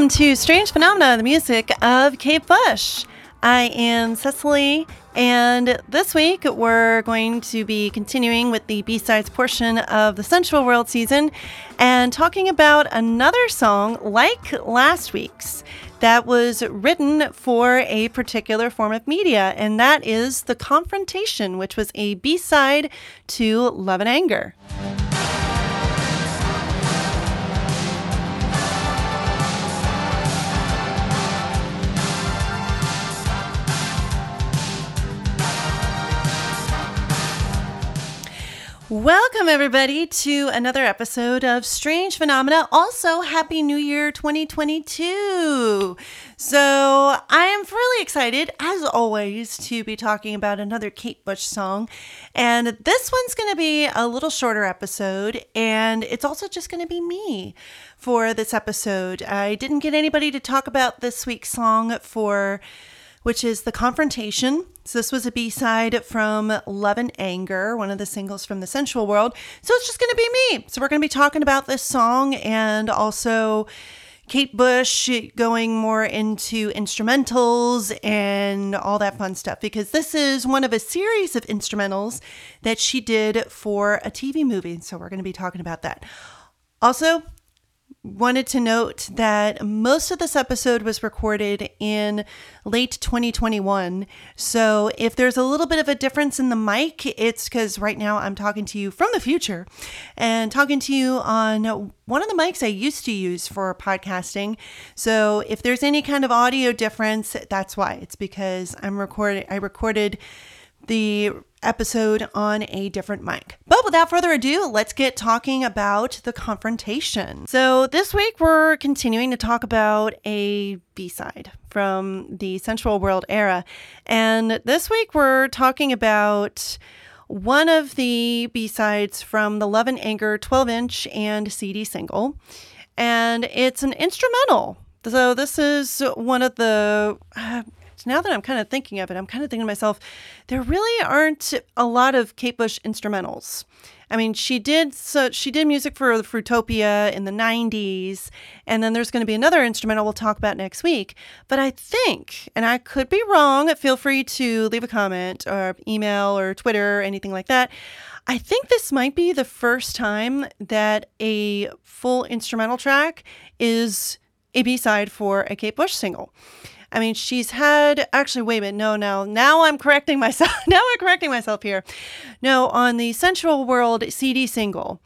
Welcome to Strange Phenomena, the music of Kate Bush. I am Cecilee, and this week we're going to be continuing with the B sides portion of the Sensual World season and talking about another song like last week's that was written for a particular form of media, and that is The Confrontation, which was a B side to Love and Anger. Welcome, everybody, to another episode of Strange Phenomena. Also, Happy New Year 2022. So, I am really excited, as always, to be talking about another Kate Bush song. And this one's going to be a little shorter episode, and it's also just going to be me for this episode. I didn't get anybody to talk about this week's song for which is The Confrontation. So, this was a B side from Love and Anger, one of the singles from the Sensual World. So, it's just going to be me. So, we're going to be talking about this song and also Kate Bush going more into instrumentals and all that fun stuff because this is one of a series of instrumentals that she did for a TV movie. So, we're going to be talking about that. Also, wanted to note that most of this episode was recorded in late 2021. So if there's a little bit of a difference in the mic, it's because right now I'm talking to you from the future and talking to you on one of the mics I used to use for podcasting. So if there's any kind of audio difference, that's why. It's because I'm recording I recorded the episode on a different mic. But without further ado, let's get talking about the confrontation. So, this week we're continuing to talk about a B side from the Sensual World era. And this week we're talking about one of the B sides from the Love and Anger 12 inch and CD single. And it's an instrumental. So, this is one of the. Uh, now that I'm kind of thinking of it, I'm kind of thinking to myself, there really aren't a lot of Kate Bush instrumentals. I mean, she did so she did music for Fruitopia in the 90s, and then there's going to be another instrumental we'll talk about next week. But I think, and I could be wrong, feel free to leave a comment or email or Twitter or anything like that. I think this might be the first time that a full instrumental track is a B-side for a Kate Bush single. I mean, she's had actually. Wait a minute. No, no. Now I'm correcting myself. now I'm correcting myself here. No, on the Sensual World CD single,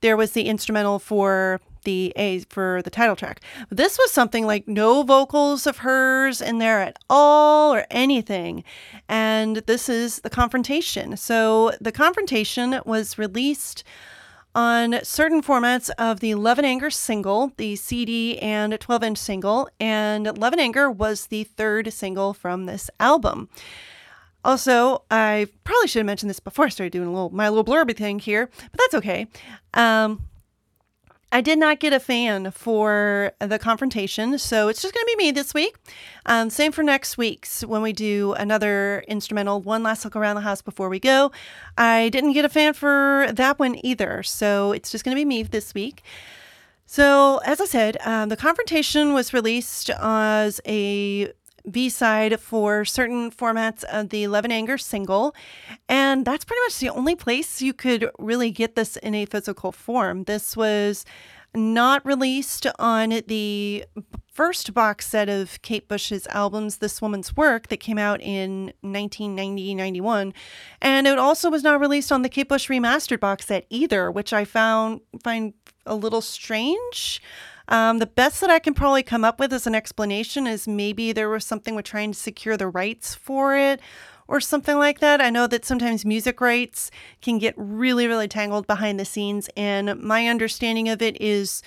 there was the instrumental for the A for the title track. This was something like no vocals of hers in there at all or anything. And this is the confrontation. So the confrontation was released on certain formats of the Love and Anger single, the CD and 12 inch single, and Love and Anger was the third single from this album. Also, I probably should have mentioned this before I started doing a little my little blurby thing here, but that's okay. Um, I did not get a fan for the confrontation, so it's just going to be me this week. Um, same for next week's when we do another instrumental, one last look around the house before we go. I didn't get a fan for that one either, so it's just going to be me this week. So, as I said, um, the confrontation was released as a B side for certain formats of the Love and Anger single. And that's pretty much the only place you could really get this in a physical form. This was not released on the first box set of Kate Bush's albums, This Woman's Work, that came out in 1990 91. And it also was not released on the Kate Bush remastered box set either, which I found find a little strange. Um, the best that I can probably come up with as an explanation is maybe there was something with trying to secure the rights for it or something like that. I know that sometimes music rights can get really, really tangled behind the scenes, and my understanding of it is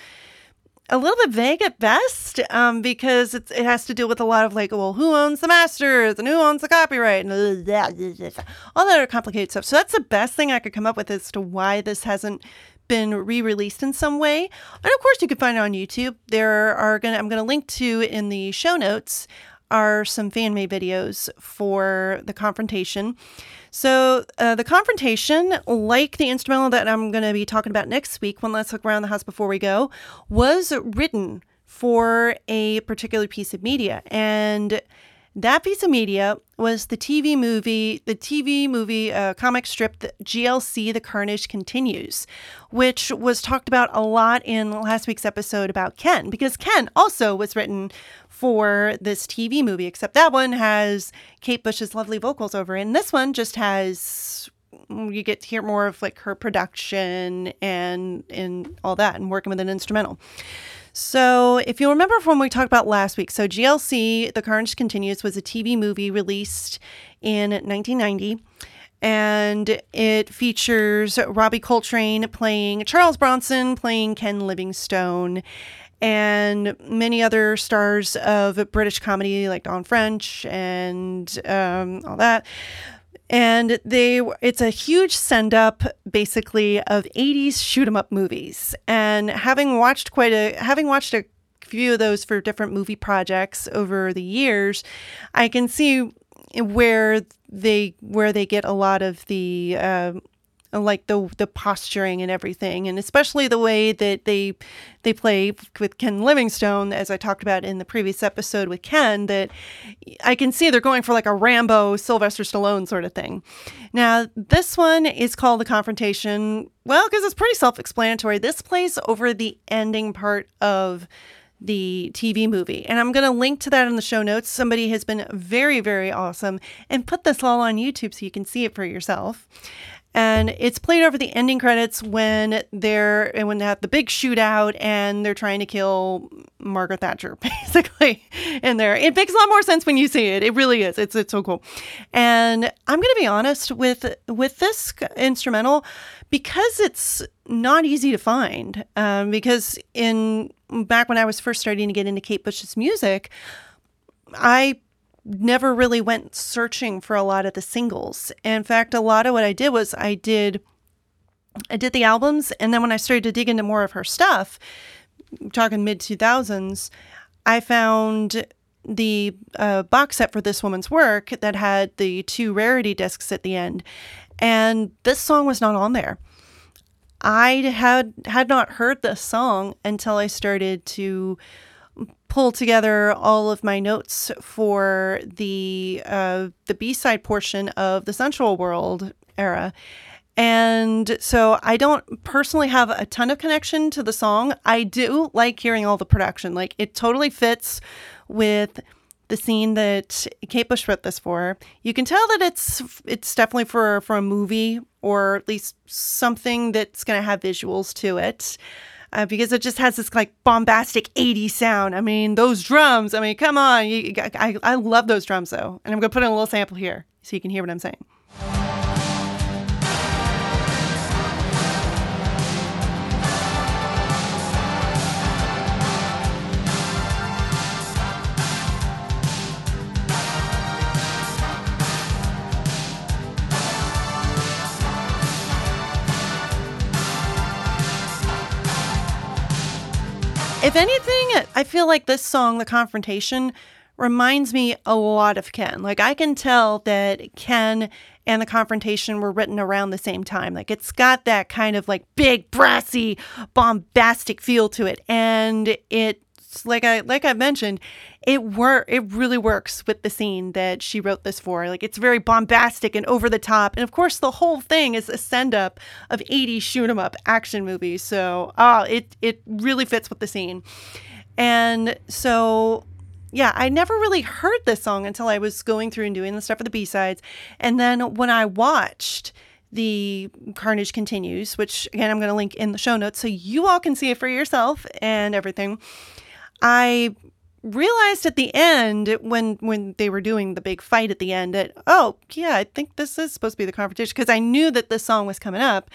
a little bit vague at best um, because it has to deal with a lot of like, well, who owns the masters and who owns the copyright and all that other complicated stuff. So that's the best thing I could come up with as to why this hasn't been re-released in some way. And of course, you can find it on YouTube. There are gonna I'm gonna link to in the show notes are some fan made videos for the confrontation. So, uh, the confrontation, like the instrumental that I'm going to be talking about next week, when Let's Look Around the House Before We Go, was written for a particular piece of media. And that piece of media was the TV movie, the TV movie uh, comic strip, the GLC The Carnage Continues, which was talked about a lot in last week's episode about Ken, because Ken also was written for this TV movie, except that one has Kate Bush's lovely vocals over it. And this one just has you get to hear more of like her production and and all that and working with an instrumental. So, if you remember from we talked about last week, so GLC, The Carnage Continues, was a TV movie released in 1990. And it features Robbie Coltrane playing Charles Bronson, playing Ken Livingstone, and many other stars of British comedy like Dawn French and um, all that and they it's a huge send up basically of 80s shoot 'em up movies. And having watched quite a having watched a few of those for different movie projects over the years i can see where they where they get a lot of the uh, like the the posturing and everything, and especially the way that they they play with Ken Livingstone, as I talked about in the previous episode with Ken. That I can see they're going for like a Rambo, Sylvester Stallone sort of thing. Now this one is called the Confrontation. Well, because it's pretty self-explanatory. This plays over the ending part of the TV movie. And I'm going to link to that in the show notes. Somebody has been very, very awesome and put this all on YouTube so you can see it for yourself and it's played over the ending credits when they're and when they have the big shootout and they're trying to kill Margaret Thatcher basically in there. It makes a lot more sense when you see it. It really is. It's it's so cool. And I'm going to be honest with with this instrumental because it's not easy to find. Um, because in back when I was first starting to get into Kate Bush's music, I never really went searching for a lot of the singles. In fact, a lot of what I did was I did I did the albums and then when I started to dig into more of her stuff, talking mid 2000s, I found the uh, box set for this woman's work that had the two rarity discs at the end. And this song was not on there. I had had not heard this song until I started to pull together all of my notes for the uh, the B side portion of the Sensual World era. And so I don't personally have a ton of connection to the song. I do like hearing all the production. Like it totally fits with the scene that Kate Bush wrote this for. You can tell that it's it's definitely for for a movie or at least something that's going to have visuals to it uh, because it just has this like bombastic 80s sound. I mean, those drums. I mean, come on. You, I, I love those drums though. And I'm going to put in a little sample here so you can hear what I'm saying. If anything, I feel like this song, The Confrontation, reminds me a lot of Ken. Like I can tell that Ken and The Confrontation were written around the same time. Like it's got that kind of like big, brassy, bombastic feel to it. And like I like I mentioned, it work it really works with the scene that she wrote this for. Like it's very bombastic and over the top. And of course the whole thing is a send up of 80s shoot 'em up action movies. So oh it it really fits with the scene. And so yeah, I never really heard this song until I was going through and doing the stuff for the B-sides. And then when I watched the Carnage Continues, which again I'm going to link in the show notes so you all can see it for yourself and everything. I realized at the end when when they were doing the big fight at the end that oh yeah i think this is supposed to be the confrontation because i knew that this song was coming up.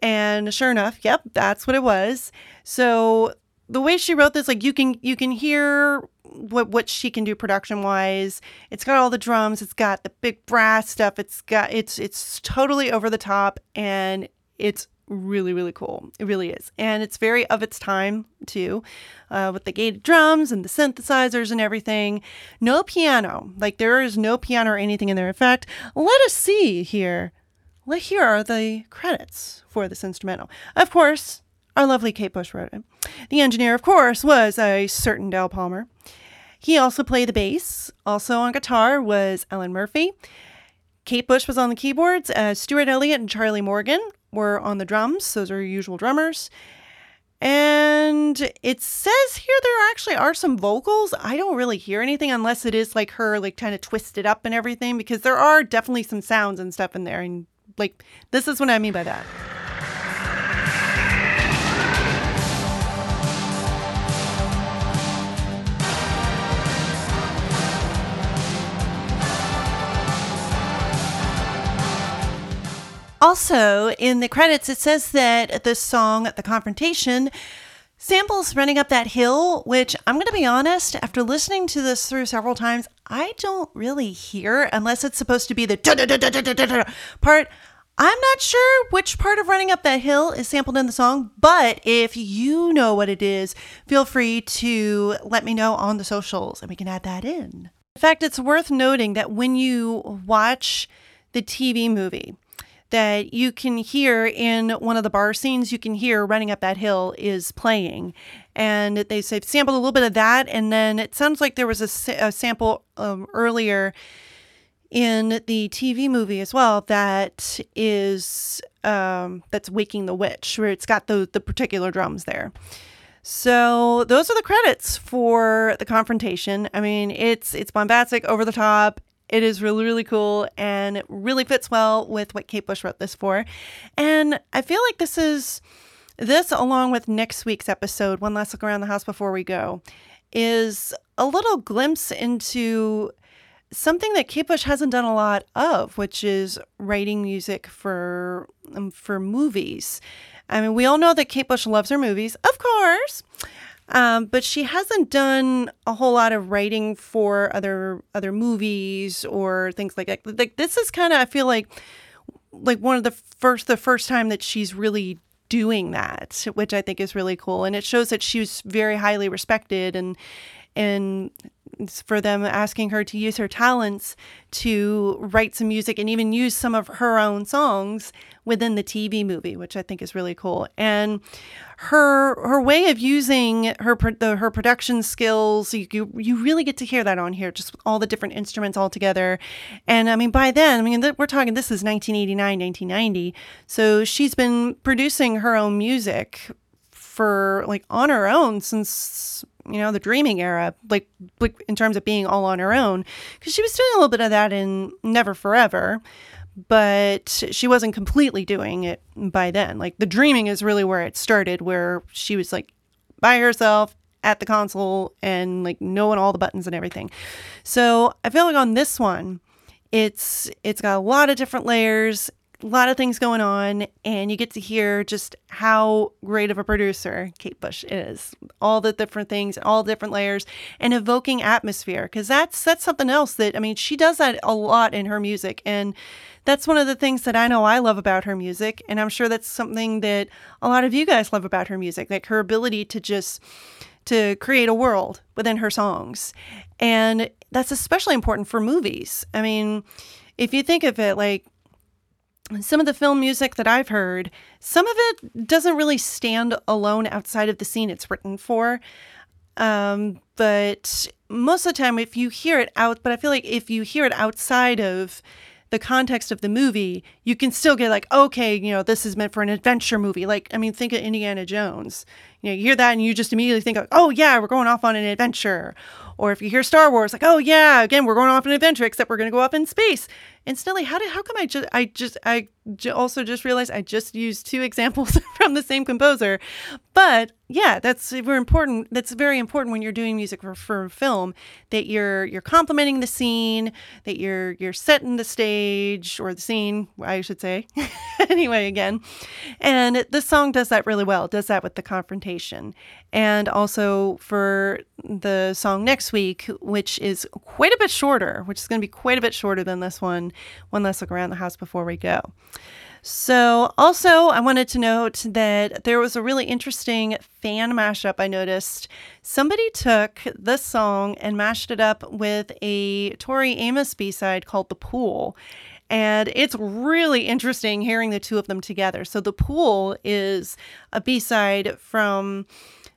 And sure enough yep that's what it was. So the way she wrote this like you can you can hear what what she can do production wise it's got all the drums it's got the big brass stuff it's got it's it's totally over the top and it's really, really cool. It really is. And it's very of its time, too, uh, with the gated drums and the synthesizers and everything. No piano. Like, there is no piano or anything in there. In fact, let us see here. Well, here are the credits for this instrumental. Of course, our lovely Kate Bush wrote it. The engineer, of course, was a certain Del Palmer. He also played the bass. Also on guitar was Alan Murphy. Kate Bush was on the keyboards as Stuart Elliott and Charlie Morgan were on the drums. Those are usual drummers. And it says here there actually are some vocals. I don't really hear anything unless it is like her like kind of twisted up and everything because there are definitely some sounds and stuff in there and like this is what I mean by that. Also, in the credits, it says that the song, The Confrontation, samples running up that hill, which I'm going to be honest, after listening to this through several times, I don't really hear unless it's supposed to be the part. I'm not sure which part of running up that hill is sampled in the song, but if you know what it is, feel free to let me know on the socials and we can add that in. In fact, it's worth noting that when you watch the TV movie, that you can hear in one of the bar scenes, you can hear Running Up That Hill is playing. And they say sampled a little bit of that. And then it sounds like there was a, a sample um, earlier in the TV movie as well that is um, that's Waking the Witch, where it's got the the particular drums there. So those are the credits for the confrontation. I mean, it's it's bombastic, over the top. It is really, really cool and it really fits well with what Kate Bush wrote this for. And I feel like this is this, along with next week's episode, One Last Look Around the House Before We Go, is a little glimpse into something that Kate Bush hasn't done a lot of, which is writing music for um, for movies. I mean, we all know that Kate Bush loves her movies, of course. Um, but she hasn't done a whole lot of writing for other other movies or things like that. Like this is kind of I feel like like one of the first the first time that she's really doing that, which I think is really cool, and it shows that she was very highly respected and and for them asking her to use her talents to write some music and even use some of her own songs within the TV movie, which I think is really cool. And her her way of using her the, her production skills, you, you, you really get to hear that on here, just all the different instruments all together. And I mean, by then, I mean we're talking this is 1989, 1990, so she's been producing her own music for like on her own since you know, the dreaming era, like, like in terms of being all on her own, because she was doing a little bit of that in Never for Ever, but she wasn't completely doing it by then. Like, the dreaming is really where it started, where she was like by herself at the console and like knowing all the buttons and everything. So I feel like on this one, it's it's got a lot of different layers a lot of things going on, and you get to hear just how great of a producer Kate Bush is. All the different things, all different layers, and evoking atmosphere. Because that's that's something else that I mean, she does that a lot in her music, and that's one of the things that I know I love about her music, and I'm sure that's something that a lot of you guys love about her music, like her ability to just to create a world within her songs. And that's especially important for movies. I mean, if you think of it like some of the film music that I've heard, some of it doesn't really stand alone outside of the scene it's written for. Um, but most of the time, if you hear it out, but I feel like if you hear it outside of the context of the movie, you can still get like, okay, you know, this is meant for an adventure movie. Like, I mean, think of Indiana Jones. You know, you hear that and you just immediately think, oh yeah, we're going off on an adventure. Or if you hear Star Wars, like, oh yeah, again, we're going off an adventure, except we're going to go up in space. Instantly, how did how come I just I just I j- also just realized I just used two examples from the same composer, but yeah, that's very important. That's very important when you're doing music for, for film that you're you're complementing the scene, that you're you're setting the stage or the scene, I should say. anyway, again, and this song does that really well. It does that with the confrontation, and also for the song next week, which is quite a bit shorter, which is going to be quite a bit shorter than this one. One last look around the house before we go. So, also, I wanted to note that there was a really interesting fan mashup I noticed. Somebody took this song and mashed it up with a Tori Amos B side called The Pool. And it's really interesting hearing the two of them together. So, The Pool is a B side from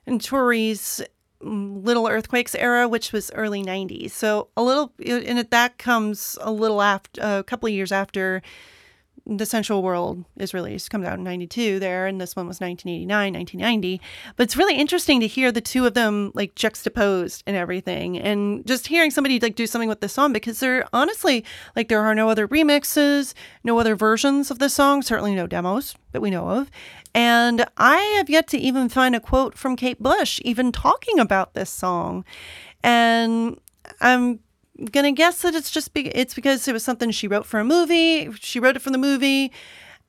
And Tori's Little Earthquakes era, which was early 90s. So, a little, and that comes a little after, a couple of years after the Sensual World is released, comes out in 92 there, and this one was 1989, 1990. But it's really interesting to hear the two of them like juxtaposed and everything. And just hearing somebody like do something with this song because there honestly, like, there are no other remixes, no other versions of the song, certainly no demos that we know of. And I have yet to even find a quote from Kate Bush even talking about this song. And I'm gonna guess that it's just be- it's because it was something she wrote for a movie. She wrote it for the movie,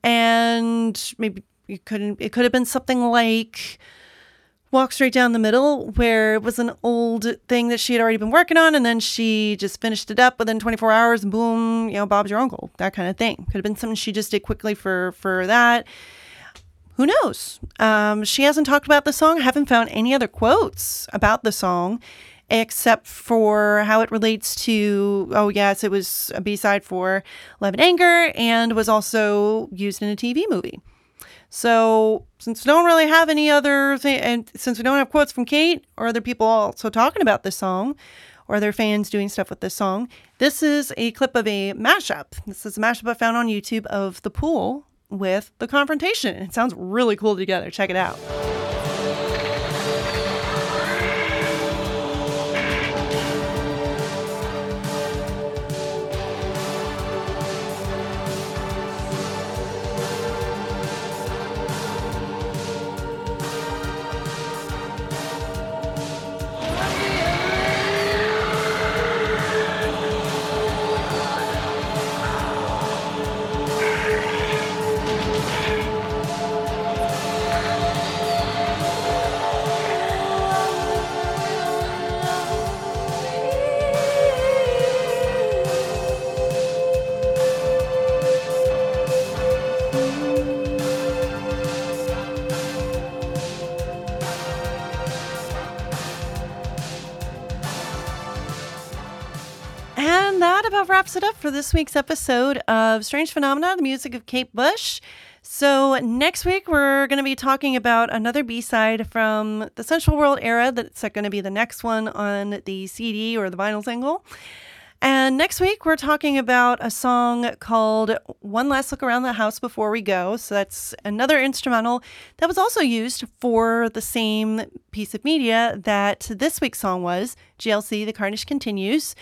and maybe it couldn't. It could have been something like "Walk Straight Down the Middle," where it was an old thing that she had already been working on, and then she just finished it up within 24 hours, boom, you know, Bob's your uncle. That kind of thing could have been something she just did quickly for for that. Who knows? Um, she hasn't talked about the song. I haven't found any other quotes about the song except for how it relates to, oh, yes, it was a B side for Love and Anger and was also used in a TV movie. So, since we don't really have any other and since we don't have quotes from Kate or other people also talking about this song or their fans doing stuff with this song, this is a clip of a mashup. This is a mashup I found on YouTube of The Pool with The Confrontation. It sounds really cool together. Check it out. Wraps it up for this week's episode of Strange Phenomena, the music of Kate Bush. So, next week, we're going to be talking about another B side from the Sensual World era that's going to be the next one on the CD or the vinyl single. And next week, we're talking about a song called One Last Look Around the House Before We Go. So, that's another instrumental that was also used for the same piece of media that this week's song was GLC The Carnage Continues.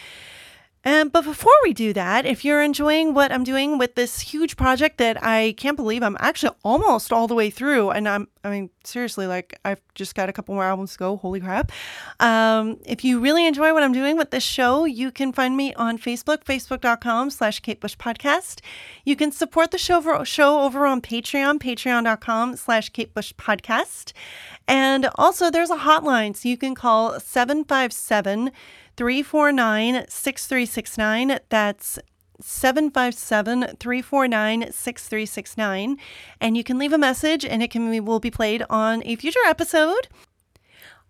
Um, but before we do that, if you're enjoying what I'm doing with this huge project that I can't believe I'm actually almost all the way through, and I'm, I mean, seriously, like I've just got a couple more albums to go. Holy crap. Um, if you really enjoy what I'm doing with this show, you can find me on Facebook, facebook.com slash Kate Bush Podcast. You can support the show, show over on Patreon, patreon.com slash Kate Bush Podcast. And also there's a hotline, so you can call 757- 349 6369. That's 757 349 6369. And you can leave a message and it can will be played on a future episode.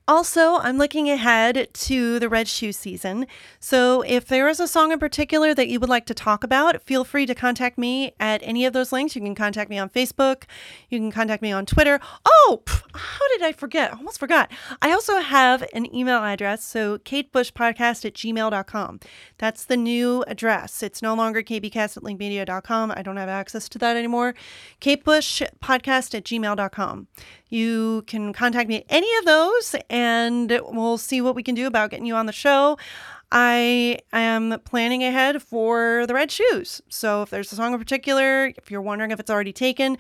Also, I'm looking ahead to the Red Shoe season. So, if there is a song in particular that you would like to talk about, feel free to contact me at any of those links. You can contact me on Facebook, you can contact me on Twitter. Oh, how did I forget? I almost forgot. I also have an email address. So, katebushpodcast at gmail.com. That's the new address. It's no longer kbcast at linkmedia.com. I don't have access to that anymore. katebushpodcast at gmail.com. You can contact me at any of those and we'll see what we can do about getting you on the show. I am planning ahead for the red shoes. So if there's a song in particular, if you're wondering if it's already taken,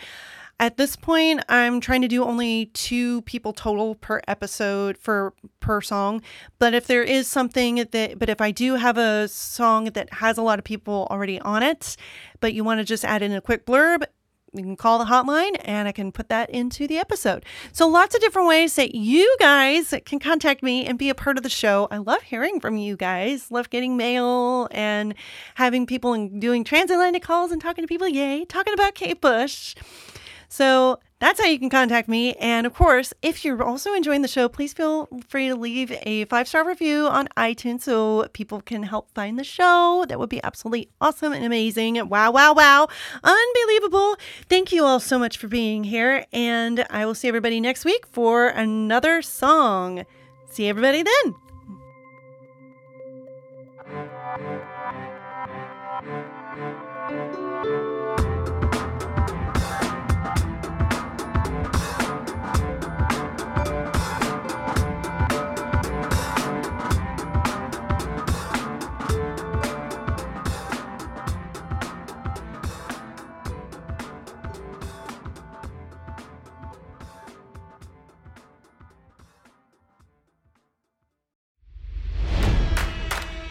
at this point i'm trying to do only two people total per episode for per song but if there is something that but if i do have a song that has a lot of people already on it but you want to just add in a quick blurb you can call the hotline and I can put that into the episode. So, lots of different ways that you guys can contact me and be a part of the show. I love hearing from you guys, love getting mail and having people and doing transatlantic calls and talking to people. Yay, talking about Kate Bush. So that's how you can contact me. And of course, if you're also enjoying the show, please feel free to leave a five star review on iTunes so people can help find the show. That would be absolutely awesome and amazing. Wow, wow, wow. Unbelievable. Thank you all so much for being here. And I will see everybody next week for another song. See everybody then.